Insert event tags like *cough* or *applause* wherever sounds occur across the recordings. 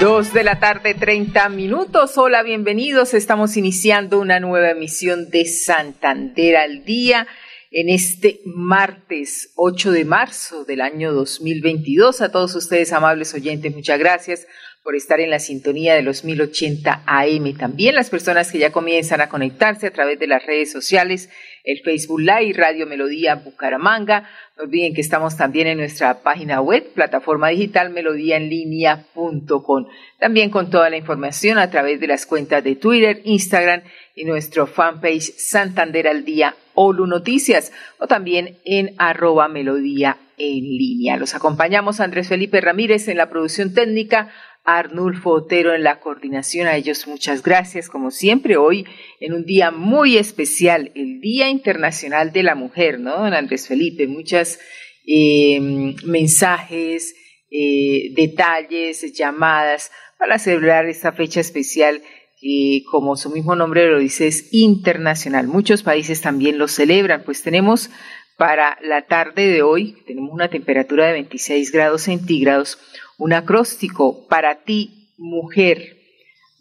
Dos de la tarde, 30 minutos. Hola, bienvenidos. Estamos iniciando una nueva emisión de Santander al Día en este martes 8 de marzo del año 2022. A todos ustedes, amables oyentes, muchas gracias por estar en la sintonía de los 1080 AM. También las personas que ya comienzan a conectarse a través de las redes sociales, el Facebook Live, Radio Melodía Bucaramanga. No olviden que estamos también en nuestra página web, plataforma digital melodíaenlínea.com. También con toda la información a través de las cuentas de Twitter, Instagram y nuestro fanpage Santander al Día Olu Noticias o también en arroba melodía en línea. Los acompañamos Andrés Felipe Ramírez en la producción técnica, Arnulfo Otero en la coordinación. A ellos muchas gracias, como siempre, hoy en un día muy especial, el Día Internacional de la Mujer, ¿no, don Andrés Felipe? Muchas eh, mensajes, eh, detalles, llamadas para celebrar esta fecha especial y como su mismo nombre lo dice, es internacional. Muchos países también lo celebran, pues tenemos para la tarde de hoy, tenemos una temperatura de 26 grados centígrados, un acróstico para ti, mujer,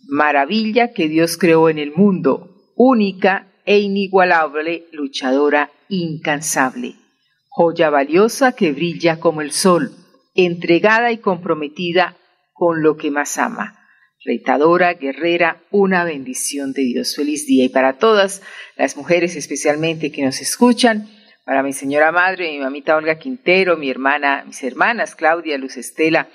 maravilla que Dios creó en el mundo, única e inigualable, luchadora incansable, joya valiosa que brilla como el sol, entregada y comprometida con lo que más ama. Retadora, guerrera, una bendición de Dios. Feliz día. Y para todas las mujeres especialmente que nos escuchan, para mi señora madre, mi mamita Olga Quintero, mi hermana, mis hermanas Claudia, Luz Estela,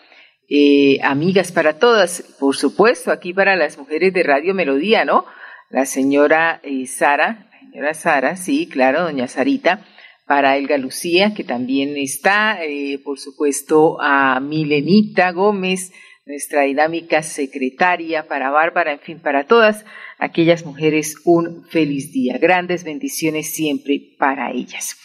eh, amigas para todas, por supuesto, aquí para las mujeres de Radio Melodía, ¿no? La señora eh, Sara, la señora Sara, sí, claro, doña Sarita, para Elga Lucía, que también está, eh, por supuesto, a Milenita Gómez, nuestra dinámica secretaria, para Bárbara, en fin, para todas aquellas mujeres, un feliz día. Grandes bendiciones siempre para ellas.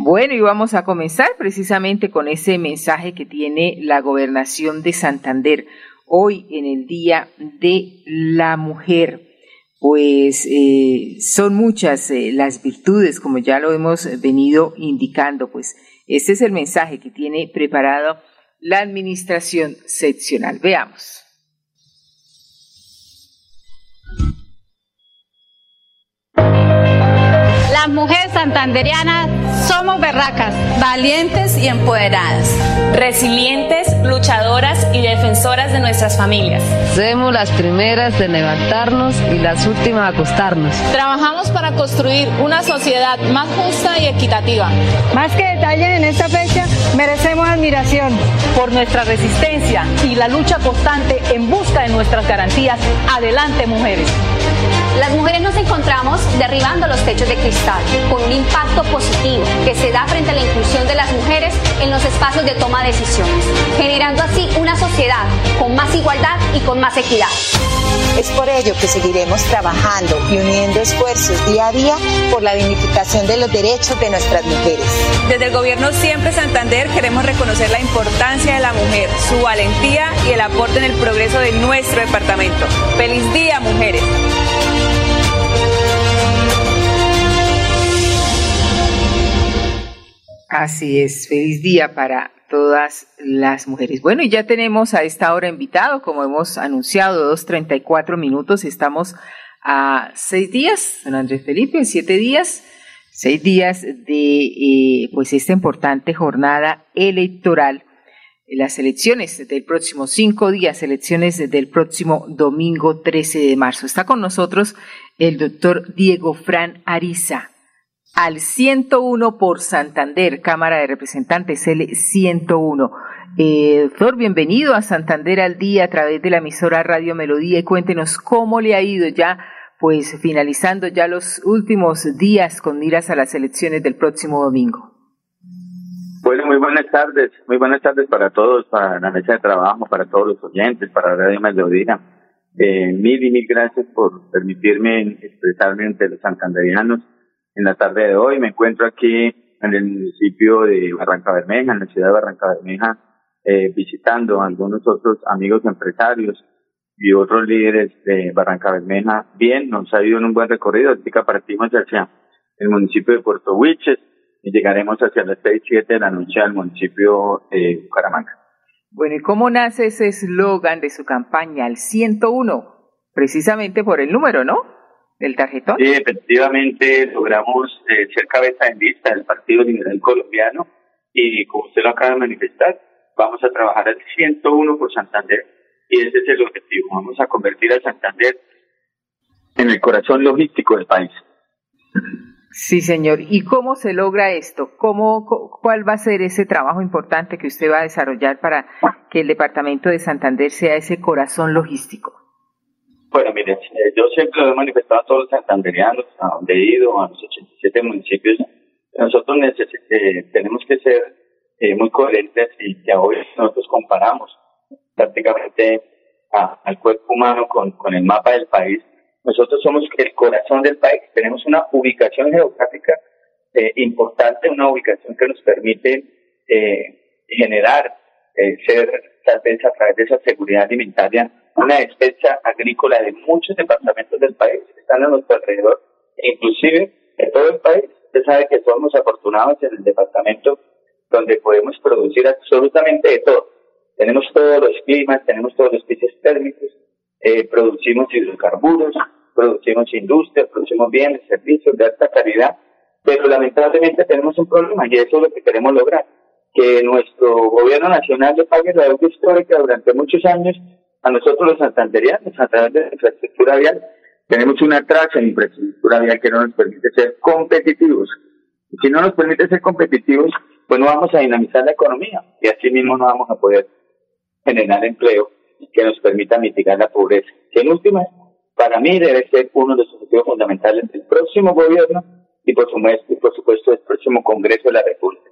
Bueno, y vamos a comenzar precisamente con ese mensaje que tiene la gobernación de Santander hoy en el Día de la Mujer. Pues eh, son muchas eh, las virtudes, como ya lo hemos venido indicando, pues este es el mensaje que tiene preparado la administración seccional. Veamos. Las mujeres santanderianas somos berracas, valientes y empoderadas, resilientes, luchadoras y defensoras de nuestras familias. Somos las primeras de levantarnos y las últimas a acostarnos. Trabajamos para construir una sociedad más justa y equitativa. Más que detalles en esta fecha, merecemos admiración por nuestra resistencia y la lucha constante en busca de nuestras garantías. Adelante, mujeres. Las mujeres nos encontramos derribando los techos de cristal con un impacto positivo que se da frente a la inclusión de las mujeres en los espacios de toma de decisiones, generando así una sociedad con más igualdad y con más equidad. Es por ello que seguiremos trabajando y uniendo esfuerzos día a día por la dignificación de los derechos de nuestras mujeres. Desde el Gobierno Siempre Santander queremos reconocer la importancia de la mujer, su valentía y el aporte en el progreso de nuestro departamento. ¡Feliz día, mujeres! Así es, feliz día para todas las mujeres. Bueno, y ya tenemos a esta hora invitado, como hemos anunciado, dos treinta y cuatro minutos, estamos a seis días, don Andrés Felipe, siete días, seis días de eh, pues esta importante jornada electoral, las elecciones del próximo cinco días, elecciones del próximo domingo 13 de marzo. Está con nosotros el doctor Diego Fran Ariza al 101 por Santander, Cámara de Representantes, L101. Eh, doctor, bienvenido a Santander al día a través de la emisora Radio Melodía y cuéntenos cómo le ha ido ya, pues finalizando ya los últimos días con miras a las elecciones del próximo domingo. Bueno, muy buenas tardes, muy buenas tardes para todos, para la mesa de trabajo, para todos los oyentes, para Radio Melodía. Eh, mil y mil gracias por permitirme expresarme ante los santanderianos. En la tarde de hoy me encuentro aquí en el municipio de Barranca Bermeja, en la ciudad de Barranca Bermeja, eh, visitando a algunos otros amigos empresarios y otros líderes de Barranca Bermeja. Bien, nos ha ido en un buen recorrido. Que partimos hacia el municipio de Puerto Huiches y llegaremos hacia las seis, siete de la noche al municipio de Bucaramanga. Bueno, ¿y cómo nace ese eslogan de su campaña, el 101? Precisamente por el número, ¿no? Del tarjetón. Sí, efectivamente logramos eh, ser cabeza en lista del Partido Liberal Colombiano y como usted lo acaba de manifestar, vamos a trabajar al 101 por Santander y ese es el objetivo. Vamos a convertir a Santander en el corazón logístico del país. Sí, señor. ¿Y cómo se logra esto? ¿Cómo, ¿Cuál va a ser ese trabajo importante que usted va a desarrollar para que el departamento de Santander sea ese corazón logístico? Bueno, mire, eh, yo siempre lo he manifestado a todos los santanderianos, a donde he ido, a los 87 municipios. Nosotros eh, tenemos que ser eh, muy coherentes y que hoy nosotros comparamos prácticamente al cuerpo humano con, el mapa del país nosotros somos el corazón del país, tenemos una ubicación geográfica eh, importante, una ubicación que nos permite eh, generar, eh, ser tal vez a través de esa seguridad alimentaria, una despensa agrícola de muchos departamentos del país, están a nuestro alrededor, inclusive de todo el país. Usted sabe que somos afortunados en el departamento donde podemos producir absolutamente de todo. Tenemos todos los climas, tenemos todos los pisos térmicos, eh, producimos hidrocarburos, producimos industria, producimos bienes, servicios de alta calidad, pero lamentablemente tenemos un problema y eso es lo que queremos lograr, que nuestro gobierno nacional le pague la deuda histórica durante muchos años a nosotros los santanderianos a través de la infraestructura vial. Tenemos una traza en infraestructura vial que no nos permite ser competitivos. Y si no nos permite ser competitivos, pues no vamos a dinamizar la economía y así mismo no vamos a poder generar empleo que nos permita mitigar la pobreza. Que en última para mí debe ser uno de los objetivos fundamentales del próximo gobierno y por supuesto, por supuesto del próximo Congreso de la República.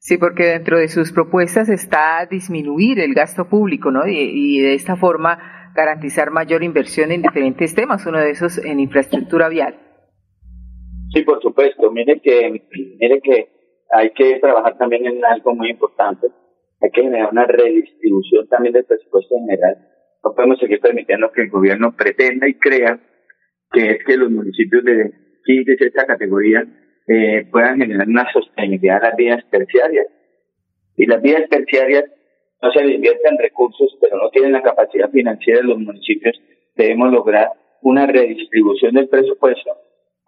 Sí, porque dentro de sus propuestas está disminuir el gasto público, ¿no? Y, de esta forma garantizar mayor inversión en diferentes temas, uno de esos en infraestructura vial. Sí, por supuesto. Mire que, mire que hay que trabajar también en algo muy importante. Hay que generar una redistribución también del presupuesto general no podemos seguir permitiendo que el gobierno pretenda y crea que es que los municipios de quinta y sexta categoría eh, puedan generar una sostenibilidad a las vías terciarias. Y las vías terciarias no se invierten recursos, pero no tienen la capacidad financiera de los municipios. Debemos lograr una redistribución del presupuesto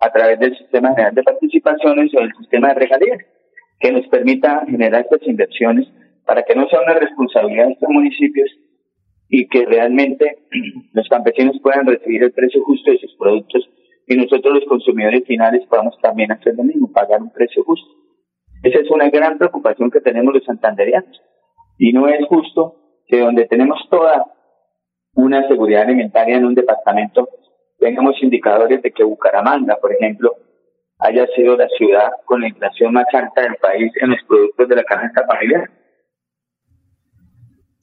a través del sistema general de participaciones o del sistema de regalías, que nos permita generar estas inversiones para que no sea una responsabilidad de estos municipios, y que realmente *clears throat* los campesinos puedan recibir el precio justo de sus productos y nosotros los consumidores finales podamos también hacer lo mismo, pagar un precio justo. Esa es una gran preocupación que tenemos los santanderianos. Y no es justo que donde tenemos toda una seguridad alimentaria en un departamento, tengamos indicadores de que Bucaramanga, por ejemplo, haya sido la ciudad con la inflación más alta del país en los productos de la canasta familiar.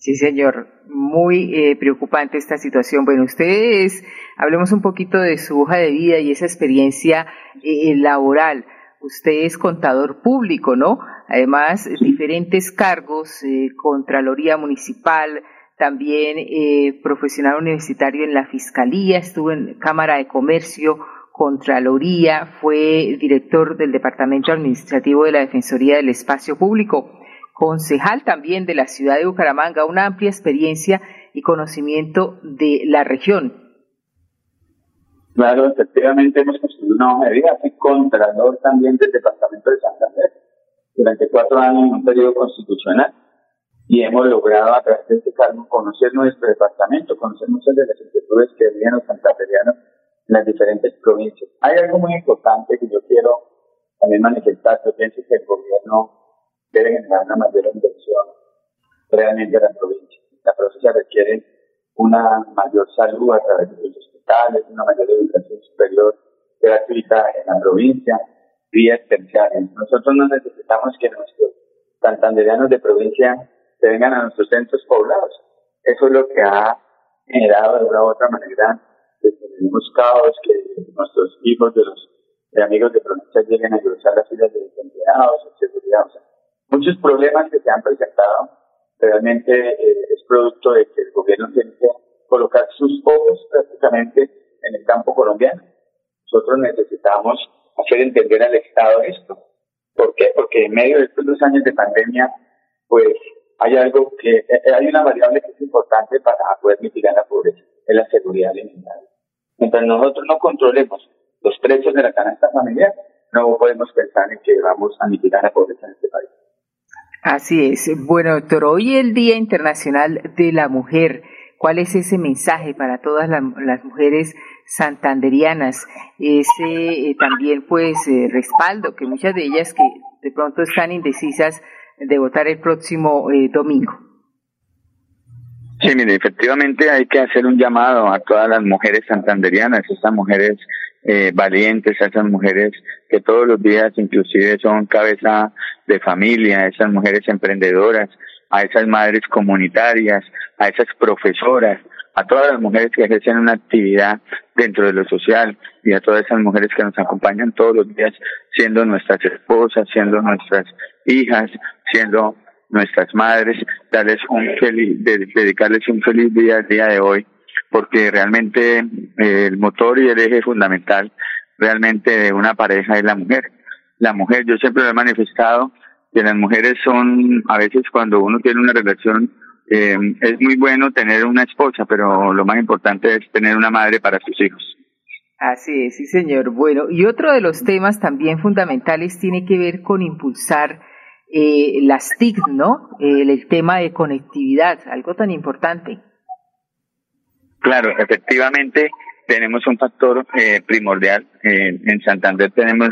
Sí, señor. Muy eh, preocupante esta situación. Bueno, ustedes, hablemos un poquito de su hoja de vida y esa experiencia eh, laboral. Usted es contador público, ¿no? Además, diferentes cargos, eh, Contraloría Municipal, también eh, profesional universitario en la Fiscalía, estuvo en Cámara de Comercio, Contraloría, fue director del Departamento Administrativo de la Defensoría del Espacio Público concejal también de la ciudad de Bucaramanga, una amplia experiencia y conocimiento de la región. Claro, efectivamente hemos construido una hoja de vida, contralor también del departamento de Santander durante cuatro años en un periodo constitucional y hemos logrado a través de este cargo conocer nuestro departamento, conocer muchas de las inquietudes que viven los santanderianos en las diferentes provincias. Hay algo muy importante que yo quiero también manifestar, yo pienso que el gobierno debe generar una mayor inversión realmente a la provincia. La provincia requiere una mayor salud a través de los hospitales, una mayor educación superior gratuita en la provincia, vías terciarias. Nosotros no necesitamos que nuestros santanderianos de provincia se vengan a nuestros centros poblados. Eso es lo que ha generado de una u otra manera que tenemos caos, que nuestros hijos de los amigos de provincia lleguen a cruzar las filas de empleados, en. O sea, muchos problemas que se han presentado realmente eh, es producto de que el gobierno tiene que colocar sus ojos prácticamente en el campo colombiano. Nosotros necesitamos hacer entender al Estado esto. ¿Por qué? Porque en medio de estos dos años de pandemia, pues hay algo que, eh, hay una variable que es importante para poder mitigar la pobreza, es la seguridad alimentaria. Mientras nosotros no controlemos los precios de la canasta familiar, no podemos pensar en que vamos a mitigar la pobreza en este país. Así es. Bueno, doctor, hoy es el Día Internacional de la Mujer. ¿Cuál es ese mensaje para todas las mujeres santanderianas? Ese eh, también, pues, eh, respaldo que muchas de ellas que de pronto están indecisas de votar el próximo eh, domingo. Sí, mire, efectivamente hay que hacer un llamado a todas las mujeres santanderianas, esas mujeres eh, valientes, a esas mujeres que todos los días inclusive son cabeza de familia, a esas mujeres emprendedoras, a esas madres comunitarias, a esas profesoras, a todas las mujeres que ejercen una actividad dentro de lo social y a todas esas mujeres que nos acompañan todos los días siendo nuestras esposas, siendo nuestras hijas, siendo nuestras madres, darles un feliz, dedicarles un feliz día al día de hoy, porque realmente eh, el motor y el eje fundamental realmente de una pareja es la mujer. La mujer, yo siempre lo he manifestado, que las mujeres son, a veces cuando uno tiene una relación, eh, es muy bueno tener una esposa, pero lo más importante es tener una madre para sus hijos. Así es, sí señor. Bueno, y otro de los temas también fundamentales tiene que ver con impulsar eh, las TIC, ¿no? el tema de conectividad, algo tan importante. Claro, efectivamente tenemos un factor eh, primordial. Eh, en Santander tenemos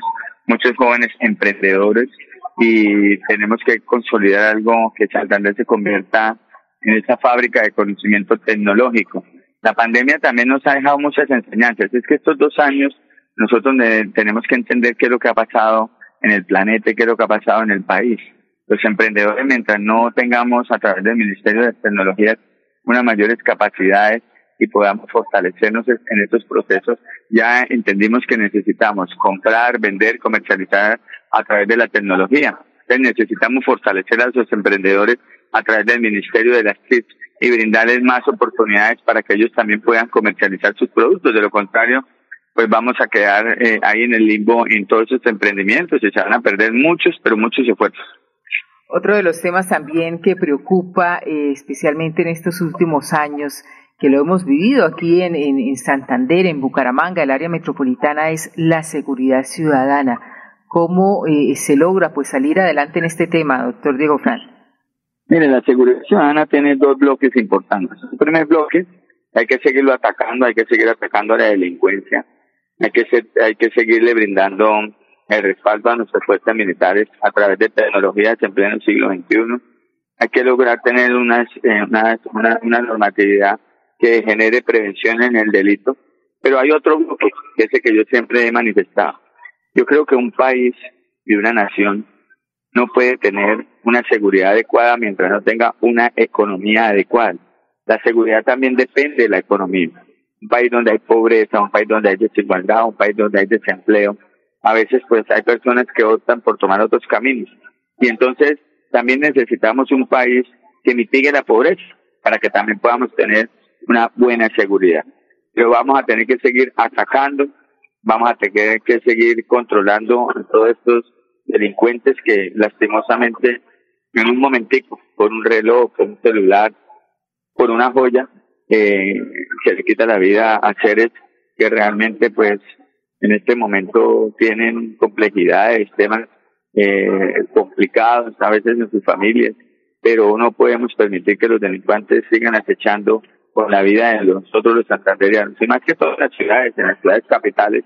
muchos jóvenes emprendedores y tenemos que consolidar algo que Santander se convierta en esa fábrica de conocimiento tecnológico. La pandemia también nos ha dejado muchas enseñanzas. Es que estos dos años nosotros tenemos que entender qué es lo que ha pasado en el planeta y qué es lo que ha pasado en el país. Los emprendedores, mientras no tengamos a través del Ministerio de Tecnologías unas mayores capacidades y podamos fortalecernos en estos procesos, ya entendimos que necesitamos comprar, vender, comercializar a través de la tecnología. Entonces necesitamos fortalecer a los emprendedores a través del Ministerio de las TIC y brindarles más oportunidades para que ellos también puedan comercializar sus productos. De lo contrario, pues vamos a quedar eh, ahí en el limbo en todos esos emprendimientos y se van a perder muchos, pero muchos esfuerzos. Otro de los temas también que preocupa, eh, especialmente en estos últimos años, que lo hemos vivido aquí en, en, Santander, en Bucaramanga, el área metropolitana, es la seguridad ciudadana. ¿Cómo eh, se logra pues salir adelante en este tema, doctor Diego Fran? Mire, la seguridad ciudadana tiene dos bloques importantes. El primer bloque, hay que seguirlo atacando, hay que seguir atacando a la delincuencia, hay que, hay que seguirle brindando el respaldo a nuestras fuerzas militares a través de tecnologías en pleno siglo XXI. Hay que lograr tener unas, eh, una, una normatividad que genere prevención en el delito. Pero hay otro bloque, que es el que yo siempre he manifestado. Yo creo que un país y una nación no puede tener una seguridad adecuada mientras no tenga una economía adecuada. La seguridad también depende de la economía. Un país donde hay pobreza, un país donde hay desigualdad, un país donde hay desempleo, a veces pues hay personas que optan por tomar otros caminos. Y entonces también necesitamos un país que mitigue la pobreza para que también podamos tener una buena seguridad. Pero vamos a tener que seguir atacando, vamos a tener que seguir controlando a todos estos delincuentes que lastimosamente en un momentico, por un reloj, por un celular, por una joya, eh, se le quita la vida a seres que realmente pues en este momento tienen complejidades, temas eh, complicados a veces en sus familias, pero no podemos permitir que los delincuentes sigan acechando con la vida de nosotros los santanderianos, y más que todas las ciudades, en las ciudades capitales,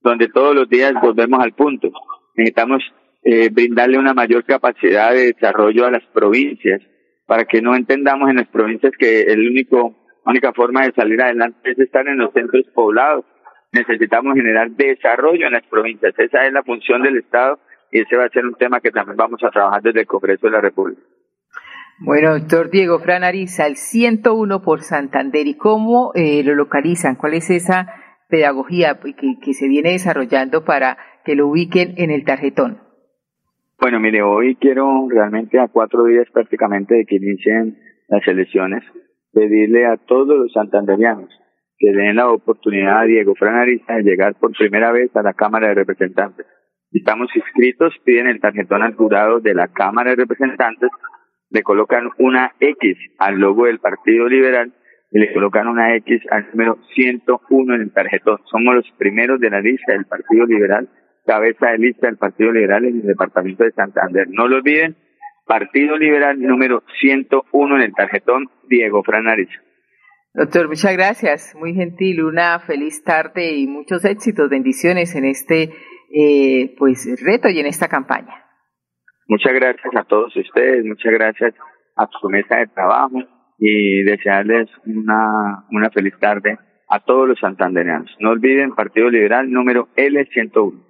donde todos los días volvemos al punto. Necesitamos eh, brindarle una mayor capacidad de desarrollo a las provincias, para que no entendamos en las provincias que el único, única forma de salir adelante es estar en los centros poblados. Necesitamos generar desarrollo en las provincias. Esa es la función del Estado y ese va a ser un tema que también vamos a trabajar desde el Congreso de la República. Bueno, doctor Diego Fran Ariza, el 101 por Santander, ¿y cómo eh, lo localizan? ¿Cuál es esa pedagogía que, se viene desarrollando para que lo ubiquen en el tarjetón? Bueno, mire, hoy quiero realmente a cuatro días prácticamente de que inicien las elecciones, pedirle a todos los santanderianos que den la oportunidad a Diego Fran Ariza de llegar por primera vez a la Cámara de Representantes. Estamos inscritos, piden el tarjetón al jurado de la Cámara de Representantes, le colocan una X al logo del Partido Liberal y le colocan una X al número 101 en el tarjetón. Somos los primeros de la lista del Partido Liberal, cabeza de lista del Partido Liberal en el departamento de Santander. No lo olviden, Partido Liberal número 101 en el tarjetón, Diego Fran Ariza. Doctor, muchas gracias, muy gentil, una feliz tarde y muchos éxitos, bendiciones en este eh, pues reto y en esta campaña. Muchas gracias a todos ustedes, muchas gracias a su mesa de trabajo y desearles una, una feliz tarde a todos los santandereanos. No olviden Partido Liberal número L101.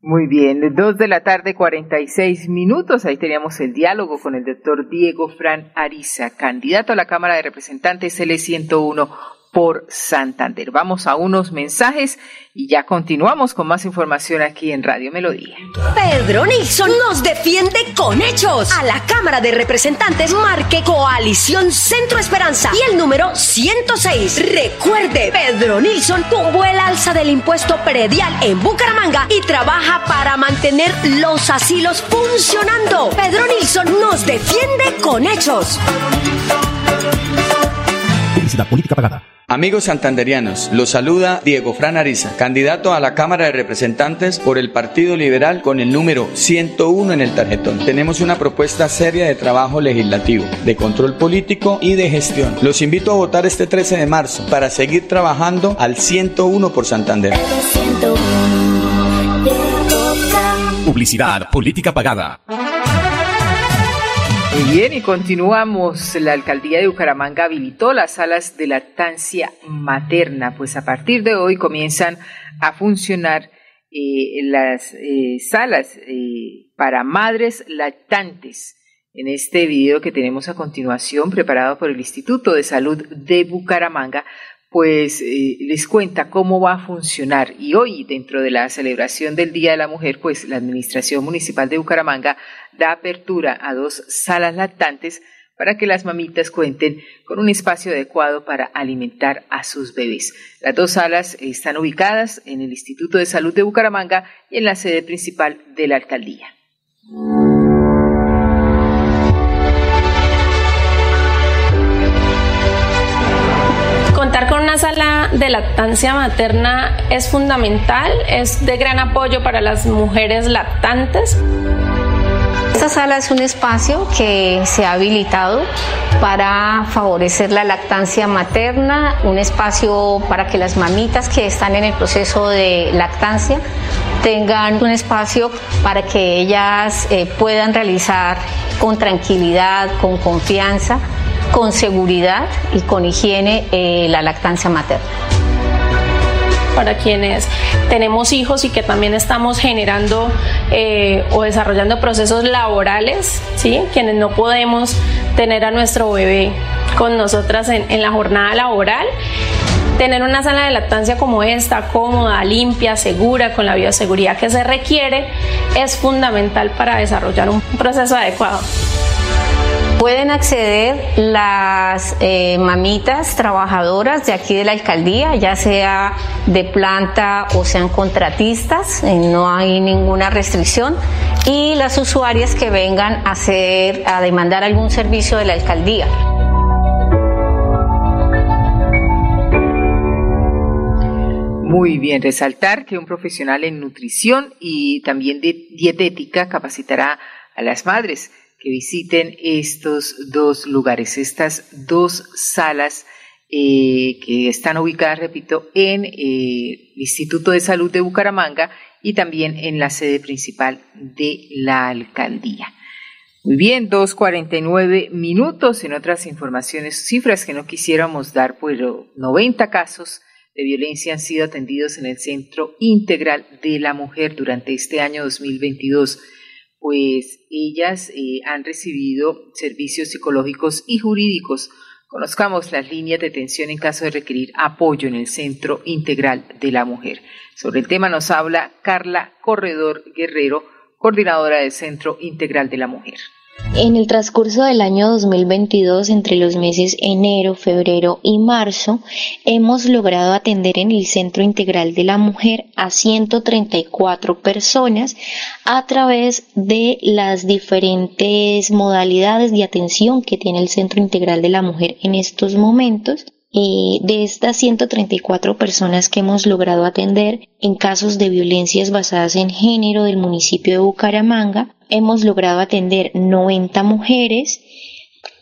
Muy bien, dos de la tarde, 46 minutos. Ahí teníamos el diálogo con el doctor Diego Fran Ariza, candidato a la Cámara de Representantes L101 por Santander. Vamos a unos mensajes y ya continuamos con más información aquí en Radio Melodía. Pedro Nilsson nos defiende con hechos. A la Cámara de Representantes marque Coalición Centro Esperanza y el número 106. Recuerde, Pedro Nilsson tumbó el alza del impuesto predial en Bucaramanga y trabaja para mantener los asilos funcionando. Pedro Nilsson nos defiende con hechos. Publicidad política pagada. Amigos santanderianos, los saluda Diego Fran Ariza, candidato a la Cámara de Representantes por el Partido Liberal con el número 101 en el tarjetón. Tenemos una propuesta seria de trabajo legislativo, de control político y de gestión. Los invito a votar este 13 de marzo para seguir trabajando al 101 por Santander. Publicidad, política pagada. Muy bien, y continuamos. La alcaldía de Bucaramanga habilitó las salas de lactancia materna, pues a partir de hoy comienzan a funcionar eh, las eh, salas eh, para madres lactantes. En este video que tenemos a continuación, preparado por el Instituto de Salud de Bucaramanga, pues eh, les cuenta cómo va a funcionar. Y hoy, dentro de la celebración del Día de la Mujer, pues la Administración Municipal de Bucaramanga da apertura a dos salas lactantes para que las mamitas cuenten con un espacio adecuado para alimentar a sus bebés. Las dos salas están ubicadas en el Instituto de Salud de Bucaramanga y en la sede principal de la alcaldía. Una sala de lactancia materna es fundamental, es de gran apoyo para las mujeres lactantes. Esta sala es un espacio que se ha habilitado para favorecer la lactancia materna, un espacio para que las mamitas que están en el proceso de lactancia tengan un espacio para que ellas eh, puedan realizar con tranquilidad, con confianza, con seguridad y con higiene eh, la lactancia materna para quienes tenemos hijos y que también estamos generando eh, o desarrollando procesos laborales, ¿sí? quienes no podemos tener a nuestro bebé con nosotras en, en la jornada laboral. Tener una sala de lactancia como esta, cómoda, limpia, segura, con la bioseguridad que se requiere, es fundamental para desarrollar un proceso adecuado. Pueden acceder las eh, mamitas trabajadoras de aquí de la alcaldía, ya sea de planta o sean contratistas, eh, no hay ninguna restricción, y las usuarias que vengan a hacer, a demandar algún servicio de la alcaldía. Muy bien, resaltar que un profesional en nutrición y también de dietética capacitará a las madres que visiten estos dos lugares, estas dos salas eh, que están ubicadas, repito, en eh, el Instituto de Salud de Bucaramanga y también en la sede principal de la alcaldía. Muy bien, 2.49 minutos. En otras informaciones, cifras que no quisiéramos dar, pero 90 casos de violencia han sido atendidos en el Centro Integral de la Mujer durante este año 2022 pues ellas eh, han recibido servicios psicológicos y jurídicos. Conozcamos las líneas de atención en caso de requerir apoyo en el Centro Integral de la Mujer. Sobre el tema nos habla Carla Corredor Guerrero, coordinadora del Centro Integral de la Mujer. En el transcurso del año 2022, entre los meses enero, febrero y marzo, hemos logrado atender en el Centro Integral de la Mujer a 134 personas a través de las diferentes modalidades de atención que tiene el Centro Integral de la Mujer en estos momentos. De estas 134 personas que hemos logrado atender en casos de violencias basadas en género del municipio de Bucaramanga, hemos logrado atender 90 mujeres,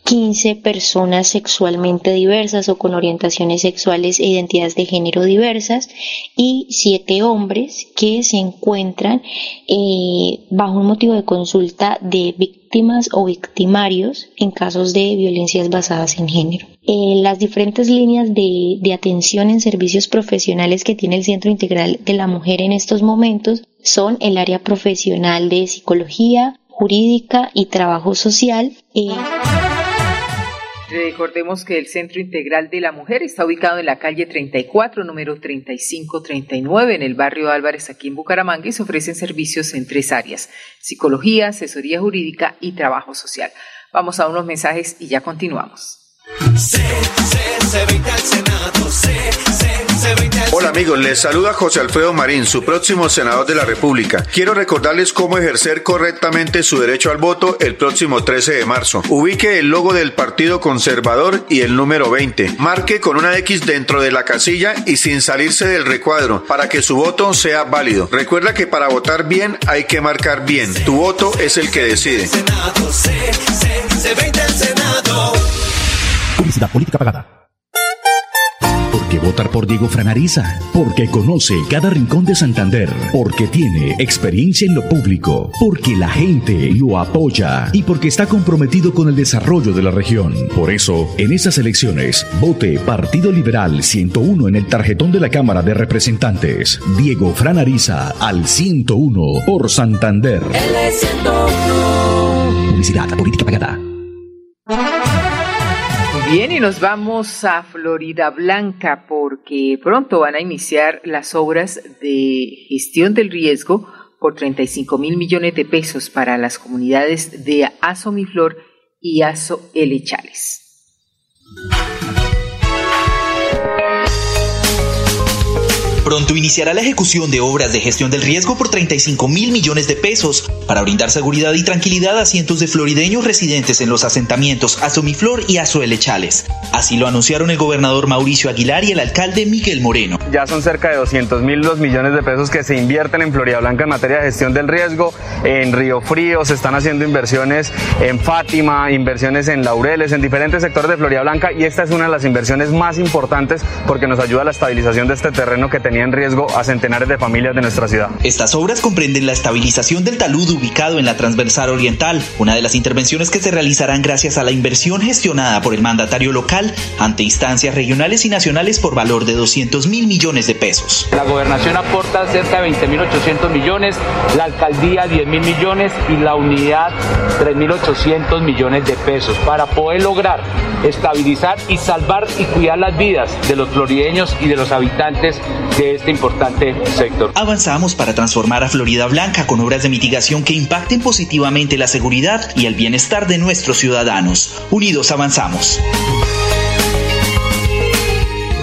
15 personas sexualmente diversas o con orientaciones sexuales e identidades de género diversas y 7 hombres que se encuentran eh, bajo un motivo de consulta de víctimas o victimarios en casos de violencias basadas en género. Eh, las diferentes líneas de, atención en servicios profesionales que tiene el Centro Integral de la Mujer en estos momentos son el área profesional de psicología, jurídica y trabajo social. Eh, Recordemos que el Centro Integral de la Mujer está ubicado en la calle 34, número 3539, en el barrio Álvarez, aquí en Bucaramanga, y se ofrecen servicios en tres áreas, psicología, asesoría jurídica y trabajo social. Vamos a unos mensajes y ya continuamos. Hola amigos, les saluda José Alfredo Marín, su próximo senador de la República. Quiero recordarles cómo ejercer correctamente su derecho al voto el próximo 13 de marzo. Ubique el logo del Partido Conservador y el número 20. Marque con una X dentro de la casilla y sin salirse del recuadro para que su voto sea válido. Recuerda que para votar bien hay que marcar bien. Tu voto es el que decide. Publicidad política pagada qué votar por Diego Franariza? Porque conoce cada rincón de Santander, porque tiene experiencia en lo público, porque la gente lo apoya y porque está comprometido con el desarrollo de la región. Por eso, en esas elecciones, vote Partido Liberal 101 en el tarjetón de la Cámara de Representantes. Diego Franariza al 101 por Santander. Publicidad política pagada. Bien, y nos vamos a Florida Blanca porque pronto van a iniciar las obras de gestión del riesgo por 35 mil millones de pesos para las comunidades de Asomiflor y Aso Chales. Pronto iniciará la ejecución de obras de gestión del riesgo por 35 mil millones de pesos para brindar seguridad y tranquilidad a cientos de florideños residentes en los asentamientos Azomiflor y Azoelechales. Así lo anunciaron el gobernador Mauricio Aguilar y el alcalde Miguel Moreno. Ya son cerca de 200 mil los millones de pesos que se invierten en Florida Blanca en materia de gestión del riesgo. En Río Frío se están haciendo inversiones en Fátima, inversiones en Laureles, en diferentes sectores de Florida Blanca y esta es una de las inversiones más importantes porque nos ayuda a la estabilización de este terreno que tenemos en riesgo a centenares de familias de nuestra ciudad. Estas obras comprenden la estabilización del talud ubicado en la transversal oriental, una de las intervenciones que se realizarán gracias a la inversión gestionada por el mandatario local ante instancias regionales y nacionales por valor de 200 mil millones de pesos. La gobernación aporta cerca de 20.800 millones, la alcaldía 10 mil millones y la unidad 3.800 millones de pesos para poder lograr estabilizar y salvar y cuidar las vidas de los florideños y de los habitantes de este importante sector. Avanzamos para transformar a Florida Blanca con obras de mitigación que impacten positivamente la seguridad y el bienestar de nuestros ciudadanos. Unidos avanzamos.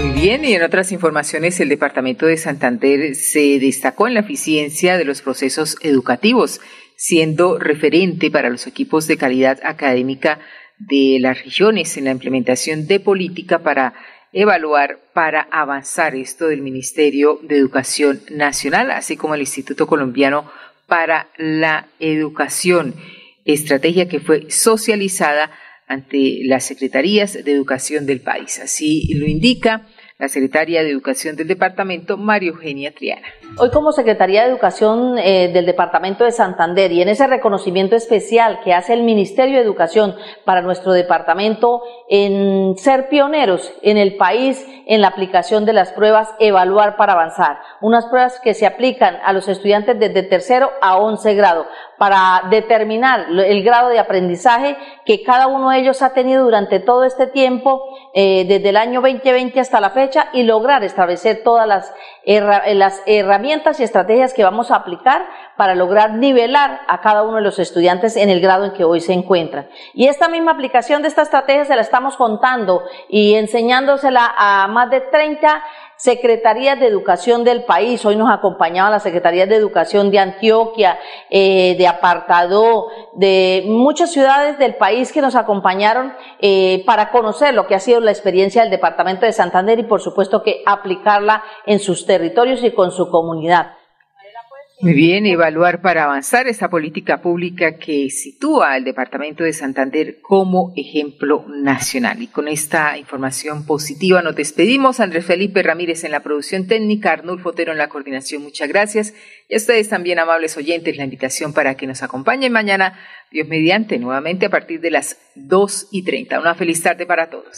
Muy bien, y en otras informaciones, el Departamento de Santander se destacó en la eficiencia de los procesos educativos, siendo referente para los equipos de calidad académica de las regiones en la implementación de política para evaluar para avanzar esto del Ministerio de Educación Nacional, así como el Instituto Colombiano para la Educación, estrategia que fue socializada ante las secretarías de educación del país. Así lo indica la secretaria de Educación del departamento, María Eugenia Triana. Hoy como Secretaría de Educación eh, del Departamento de Santander y en ese reconocimiento especial que hace el Ministerio de Educación para nuestro departamento en ser pioneros en el país en la aplicación de las pruebas Evaluar para Avanzar, unas pruebas que se aplican a los estudiantes desde tercero a once grado para determinar el grado de aprendizaje que cada uno de ellos ha tenido durante todo este tiempo, eh, desde el año 2020 hasta la fecha, y lograr establecer todas las, las herramientas y estrategias que vamos a aplicar para lograr nivelar a cada uno de los estudiantes en el grado en que hoy se encuentran. Y esta misma aplicación de esta estrategia se la estamos contando y enseñándosela a más de 30 secretarías de educación del país. Hoy nos acompañaban las secretarías de educación de Antioquia, eh, de Apartado, de muchas ciudades del país que nos acompañaron eh, para conocer lo que ha sido la experiencia del departamento de Santander y por supuesto que aplicarla en sus territorios y con su comunidad. Muy bien, evaluar para avanzar esta política pública que sitúa al Departamento de Santander como ejemplo nacional. Y con esta información positiva nos despedimos. Andrés Felipe Ramírez en la producción técnica, Arnul Fotero en la coordinación. Muchas gracias. Y a ustedes también, amables oyentes, la invitación para que nos acompañen mañana, Dios mediante, nuevamente a partir de las 2 y 30. Una feliz tarde para todos.